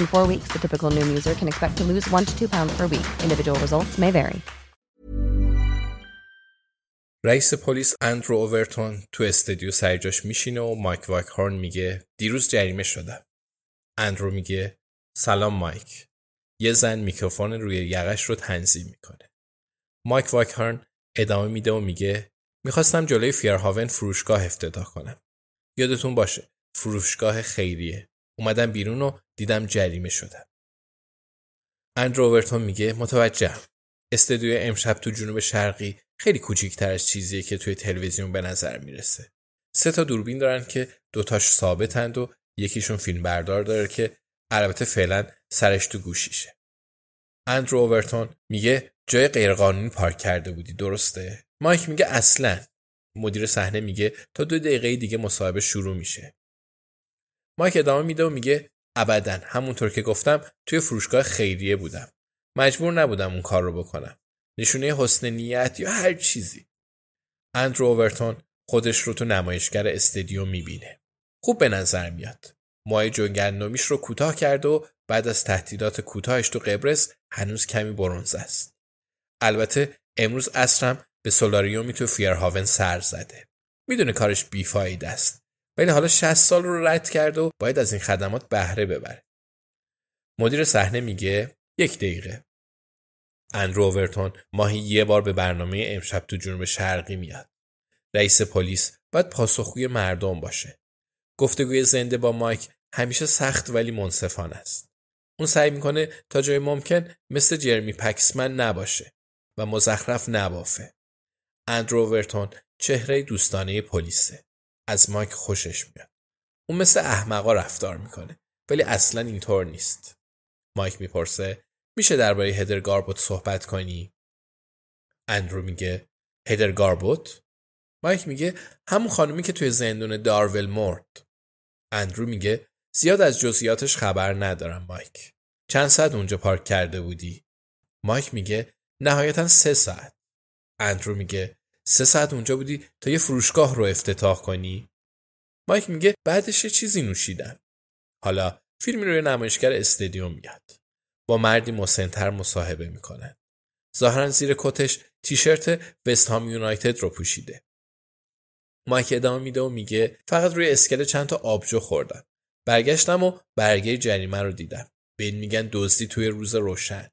In four weeks, the typical Noom user can expect to lose one to two pounds per week. Individual results may vary. رئیس پلیس اندرو اوورتون تو استودیو سرجاش میشینه و مایک واکهارن میگه دیروز جریمه شدم. اندرو میگه سلام مایک. یه زن میکروفون روی یقش رو تنظیم می‌کنه. مایک واکهارن ادامه میده و میگه می‌خواستم جلوی فیرهاون فروشگاه افتتاح کنم. یادتون باشه فروشگاه خیریه. اومدم بیرون و دیدم جریمه شدم. اندرو اوورتون میگه متوجهم. استودیو امشب تو جنوب شرقی خیلی کوچیکتر از چیزیه که توی تلویزیون به نظر می‌رسه. سه تا دوربین دارن که دوتاش ثابتند و یکیشون فیلم بردار داره که البته فعلا سرش تو گوشیشه. اندرو اوورتون میگه جای غیرقانونی پارک کرده بودی درسته؟ مایک میگه اصلا. مدیر صحنه میگه تا دو دقیقه دیگه مصاحبه شروع میشه. مایک ادامه میده و میگه ابدا همونطور که گفتم توی فروشگاه خیریه بودم. مجبور نبودم اون کار رو بکنم. نشونه حسن نیت یا هر چیزی. اندرو اوورتون خودش رو تو نمایشگر استدیو می‌بینه. خوب به نظر میاد. موهای جنگندمیش رو کوتاه کرد و بعد از تهدیدات کوتاهش تو قبرس هنوز کمی برونز است. البته امروز اصرم به سولاریومی تو فیرهاون سر زده. می‌دونه کارش بیفاید است. ولی حالا 60 سال رو رد کرد و باید از این خدمات بهره ببره. مدیر صحنه میگه یک دقیقه. اندرو اوورتون ماهی یه بار به برنامه امشب تو جنوب شرقی میاد. رئیس پلیس باید پاسخگوی مردم باشه. گفتگوی زنده با مایک همیشه سخت ولی منصفانه است. اون سعی می‌کنه تا جای ممکن مثل جرمی پکسمن نباشه و مزخرف نبافه. اندرو اوورتون چهره دوستانه پلیسه. از مایک خوشش میاد. اون مثل احمقا رفتار می‌کنه ولی اصلا اینطور نیست. مایک می‌پرسه میشه درباره هدر گاربوت صحبت کنی؟ اندرو میگه هدر گاربوت؟ مایک میگه همون خانومی که توی زندون دارول مرد. اندرو میگه زیاد از جزئیاتش خبر ندارم مایک. چند ساعت اونجا پارک کرده بودی؟ مایک میگه نهایتا سه ساعت. اندرو میگه سه ساعت اونجا بودی تا یه فروشگاه رو افتتاح کنی؟ مایک میگه بعدش یه چیزی نوشیدم. حالا فیلمی روی نمایشگر استادیوم میاد. با مردی مسنتر مصاحبه می‌کنه. ظاهرا زیر کتش تیشرت وست هام یونایتد رو پوشیده. مایک ادامه میده و میگه فقط روی اسکله چند تا آبجو خوردم. برگشتم و برگه جریمه رو دیدم. به این میگن دزدی توی روز روشن.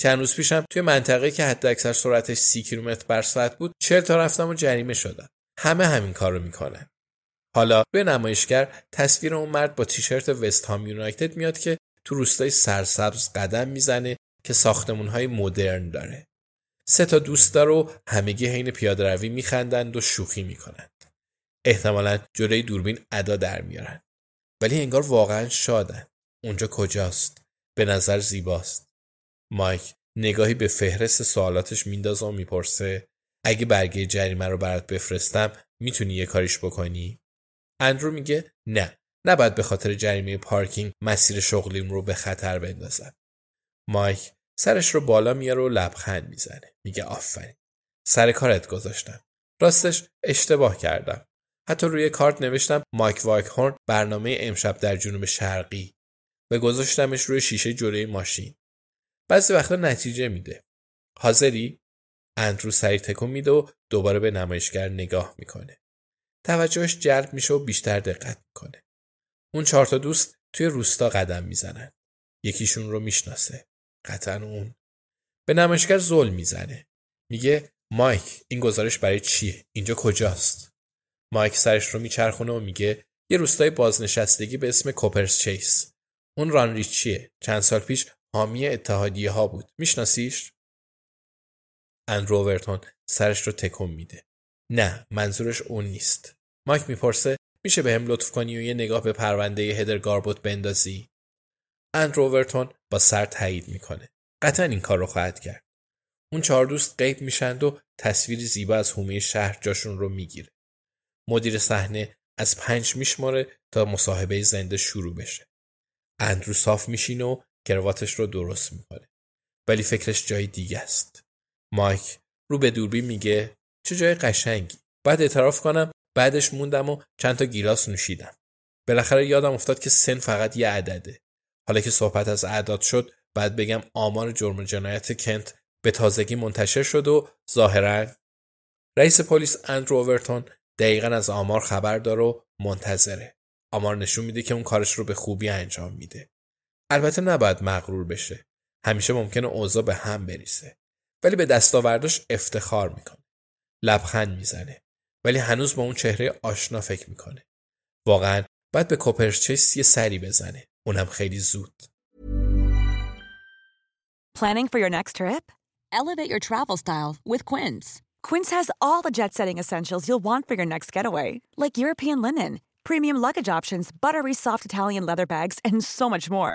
چند روز پیشم توی منطقه که حد اکثر سرعتش سی کیلومتر بر ساعت بود چل تا رفتم و جریمه شدم. همه همین کارو می‌کنن. حالا به نمایشگر تصویر اون مرد با تیشرت وست هام یونایتد میاد که تو روستای سرسبز قدم می‌زنه که ساختمونهای مدرن داره. سه تا دوست داره و همگی حین پیاده روی میخندند و شوخی می‌کنند. احتمالا جلوی دوربین ادا در میارن. ولی انگار واقعا شادن. اونجا کجاست؟ به نظر زیباست. مایک نگاهی به فهرست سوالاتش میندازه و می‌پرسه اگه برگه جریمه رو برات بفرستم می‌تونی یه کاریش بکنی؟ اندرو میگه نه نباید به خاطر جریمه پارکینگ مسیر شغلیم رو به خطر بندازم. مایک سرش رو بالا میاره و لبخند می‌زنه. میگه آفرین. سر کارت گذاشتم. راستش اشتباه کردم. حتی روی کارت نوشتم مایک وایک هورن برنامه امشب در جنوب شرقی. و گذاشتمش روی شیشه جلوی ماشین. بعضی وقتا نتیجه میده. حاضری؟ اندرو سری تکون میده و دوباره به نمایشگر نگاه می‌کنه. توجهش جلب میشه و بیشتر دقت می‌کنه. اون چهار تا دوست توی روستا قدم می‌زنن. یکیشون رو می‌شناسه. قطعا اون. به نمایشگر زل می‌زنه. میگه مایک این گزارش برای چیه؟ اینجا کجاست؟ مایک سرش رو میچرخونه و میگه یه روستای بازنشستگی به اسم کوپرس چیس. اون رانریچیه چند سال پیش حامی اتحادیه ها بود. میشناسیش؟ اندروورتون سرش رو تکون میده. نه منظورش اون نیست. مایک می‌پرسه میشه به هم لطف کنی و یه نگاه به پرونده هدر گاربوت بندازی؟ اندروورتون با سر تایید می‌کنه. قطعا این کار رو خواهد کرد. اون چهار دوست غیب میشند و تصویر زیبا از حومه شهر جاشون رو می‌گیره. مدیر صحنه از پنج میشماره تا مصاحبه زنده شروع بشه. اندرو صاف میشینه و کرواتش رو درست می‌کنه. ولی فکرش جای دیگه است. مایک رو به دوربین میگه چه جای قشنگی. بعد اعتراف کنم بعدش موندم و چند تا گیلاس نوشیدم. بالاخره یادم افتاد که سن فقط یه عدده. حالا که صحبت از اعداد شد بعد بگم آمار جرم جنایت کنت به تازگی منتشر شد و ظاهرا رئیس پلیس اندرو اوورتون دقیقا از آمار خبر داره و منتظره. آمار نشون میده که اون کارش رو به خوبی انجام میده. البته نباید مغرور بشه همیشه ممکنه اوضاع به هم بریسه ولی به دستاوردش افتخار می‌کنه لبخند می‌زنه ولی هنوز با اون چهره آشنا فکر می‌کنه واقعا باید به کوپرچیس یه سری بزنه اونم خیلی زود Planning for your next trip? Elevate your travel style with Quince. Quince has all the jet setting essentials you'll want for your next getaway, like European linen, premium luggage options, buttery soft Italian leather bags, and so much more.